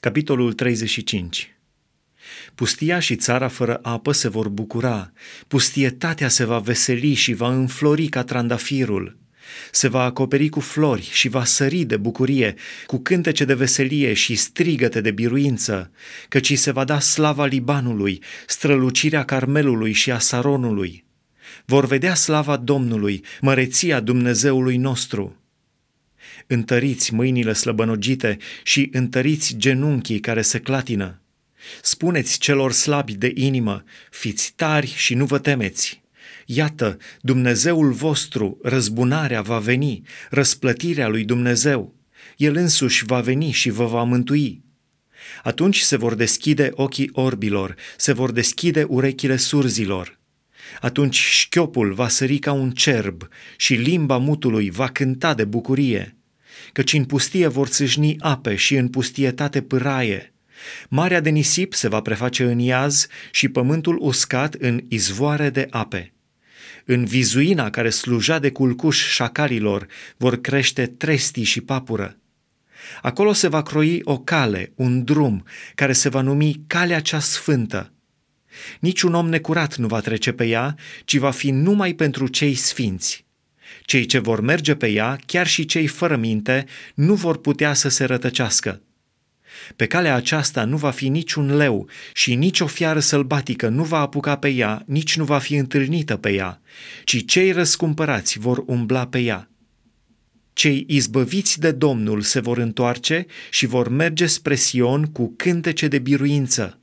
Capitolul 35 Pustia și țara fără apă se vor bucura, pustietatea se va veseli și va înflori ca trandafirul. Se va acoperi cu flori și va sări de bucurie, cu cântece de veselie și strigăte de biruință, căci se va da slava Libanului, strălucirea Carmelului și a Saronului. Vor vedea slava Domnului, măreția Dumnezeului nostru întăriți mâinile slăbănogite și întăriți genunchii care se clatină. Spuneți celor slabi de inimă, fiți tari și nu vă temeți. Iată, Dumnezeul vostru, răzbunarea va veni, răsplătirea lui Dumnezeu. El însuși va veni și vă va mântui. Atunci se vor deschide ochii orbilor, se vor deschide urechile surzilor. Atunci șchiopul va sări ca un cerb și limba mutului va cânta de bucurie căci în pustie vor țâșni ape și în pustietate pâraie. Marea de nisip se va preface în iaz și pământul uscat în izvoare de ape. În vizuina care sluja de culcuș șacalilor vor crește trestii și papură. Acolo se va croi o cale, un drum, care se va numi Calea cea Sfântă. Niciun om necurat nu va trece pe ea, ci va fi numai pentru cei sfinți. Cei ce vor merge pe ea, chiar și cei fără minte, nu vor putea să se rătăcească. Pe calea aceasta nu va fi niciun leu și nici o fiară sălbatică nu va apuca pe ea, nici nu va fi întâlnită pe ea, ci cei răscumpărați vor umbla pe ea. Cei izbăviți de Domnul se vor întoarce și vor merge spre Sion cu cântece de biruință.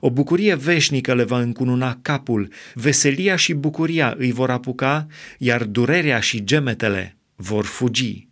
O bucurie veșnică le va încununa capul, veselia și bucuria îi vor apuca, iar durerea și gemetele vor fugi.